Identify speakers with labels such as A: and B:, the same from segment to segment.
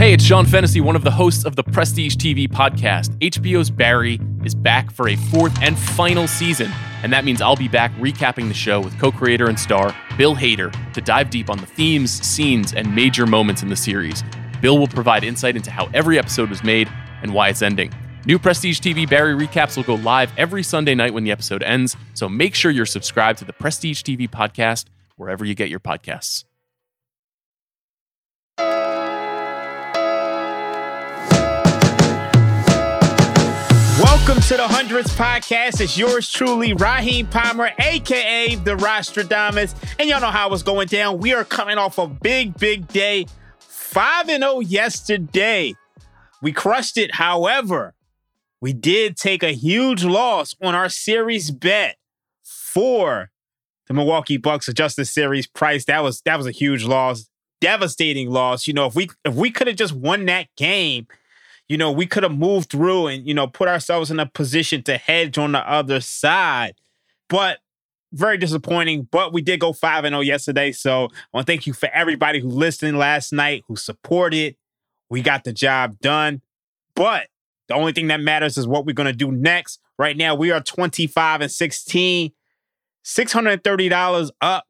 A: Hey, it's Sean Fennessy, one of the hosts of the Prestige TV podcast. HBO's Barry is back for a fourth and final season, and that means I'll be back recapping the show with co creator and star Bill Hader to dive deep on the themes, scenes, and major moments in the series. Bill will provide insight into how every episode was made and why it's ending. New Prestige TV Barry recaps will go live every Sunday night when the episode ends, so make sure you're subscribed to the Prestige TV podcast wherever you get your podcasts.
B: Welcome to the Hundreds Podcast. It's yours truly, Raheem Palmer, aka the Rostradamus. And y'all know how it's going down. We are coming off a big, big day. 5 and 0 yesterday. We crushed it. However, we did take a huge loss on our series bet for the Milwaukee Bucks adjusted series price. That was that was a huge loss. Devastating loss. You know, if we if we could have just won that game, you know, we could have moved through and, you know, put ourselves in a position to hedge on the other side. But very disappointing. But we did go 5 0 yesterday. So I want to thank you for everybody who listened last night, who supported. We got the job done. But the only thing that matters is what we're going to do next. Right now, we are 25 and 16, $630 up.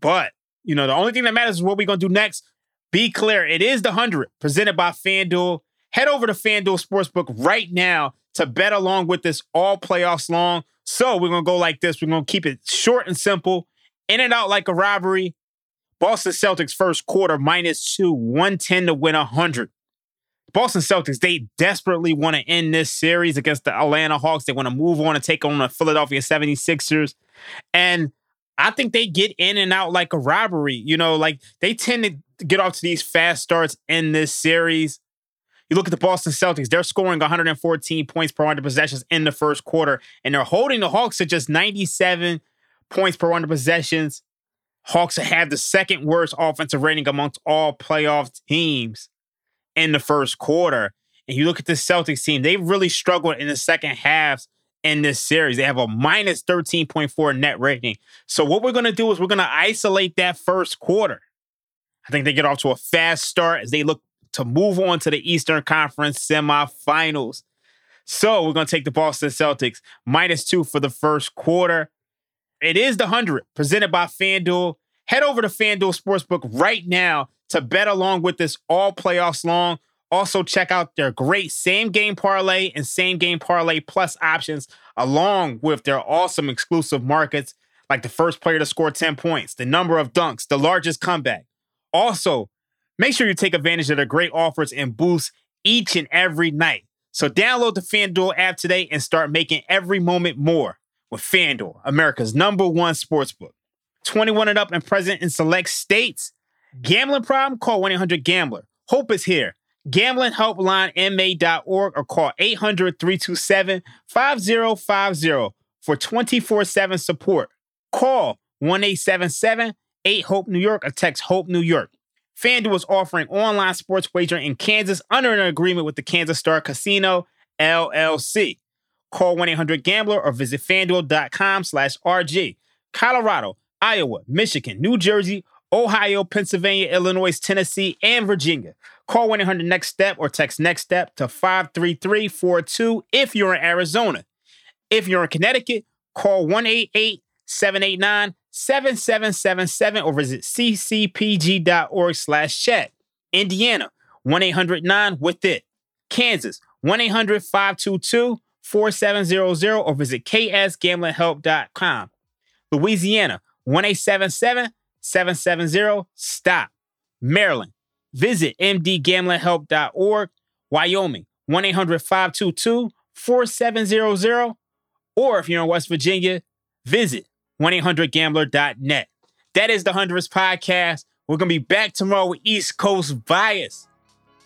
B: But, you know, the only thing that matters is what we're going to do next. Be clear, it is the 100 presented by FanDuel. Head over to FanDuel Sportsbook right now to bet along with this all playoffs long. So we're going to go like this. We're going to keep it short and simple, in and out like a robbery. Boston Celtics first quarter minus two, 110 to win 100. Boston Celtics, they desperately want to end this series against the Atlanta Hawks. They want to move on and take on the Philadelphia 76ers. And I think they get in and out like a robbery. You know, like they tend to get off to these fast starts in this series. You look at the Boston Celtics, they're scoring 114 points per 100 possessions in the first quarter, and they're holding the Hawks to just 97 points per 100 possessions. Hawks have the second worst offensive rating amongst all playoff teams in the first quarter. And you look at the Celtics team, they really struggled in the second halves in this series. They have a minus 13.4 net rating. So, what we're going to do is we're going to isolate that first quarter. I think they get off to a fast start as they look to move on to the Eastern Conference semifinals. So we're going to take the Boston Celtics minus two for the first quarter. It is the 100 presented by FanDuel. Head over to FanDuel Sportsbook right now to bet along with this all playoffs long. Also, check out their great same game parlay and same game parlay plus options, along with their awesome exclusive markets like the first player to score 10 points, the number of dunks, the largest comeback. Also, Make sure you take advantage of the great offers and boosts each and every night. So download the FanDuel app today and start making every moment more with FanDuel, America's number one sportsbook. 21 and up and present in select states. Gambling problem? Call 1-800-GAMBLER. Hope is here. GamblingHelpLineMA.org or call 800-327-5050 for 24-7 support. Call 1-877-8-HOPE-NEW YORK or text HOPE New York. FanDuel is offering online sports wagering in Kansas under an agreement with the Kansas Star Casino, LLC. Call 1-800-GAMBLER or visit FanDuel.com slash RG. Colorado, Iowa, Michigan, New Jersey, Ohio, Pennsylvania, Illinois, Tennessee, and Virginia. Call 1-800-NEXT-STEP or text NEXT STEP to 53342 if you're in Arizona. If you're in Connecticut, call 1-888-789 7777 or visit ccpg.org slash chat. Indiana, 1-800-9 with it. Kansas, 1-800-522-4700 or visit ksgamblinghelp.com. Louisiana, 1-877-770-STOP. Maryland, visit mdgamblinghelp.org. Wyoming, 1-800-522-4700 or if you're in West Virginia, visit 1-800-GAMBLER.net. That is the 100th podcast. We're going to be back tomorrow with East Coast Bias.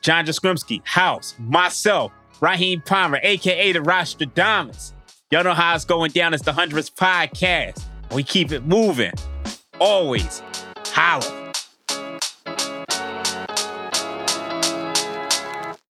B: John Jaskrimsky, House, myself, Raheem Palmer, a.k.a. the Rostradamus. Y'all know how it's going down. It's the 100th podcast. We keep it moving. Always. Holla.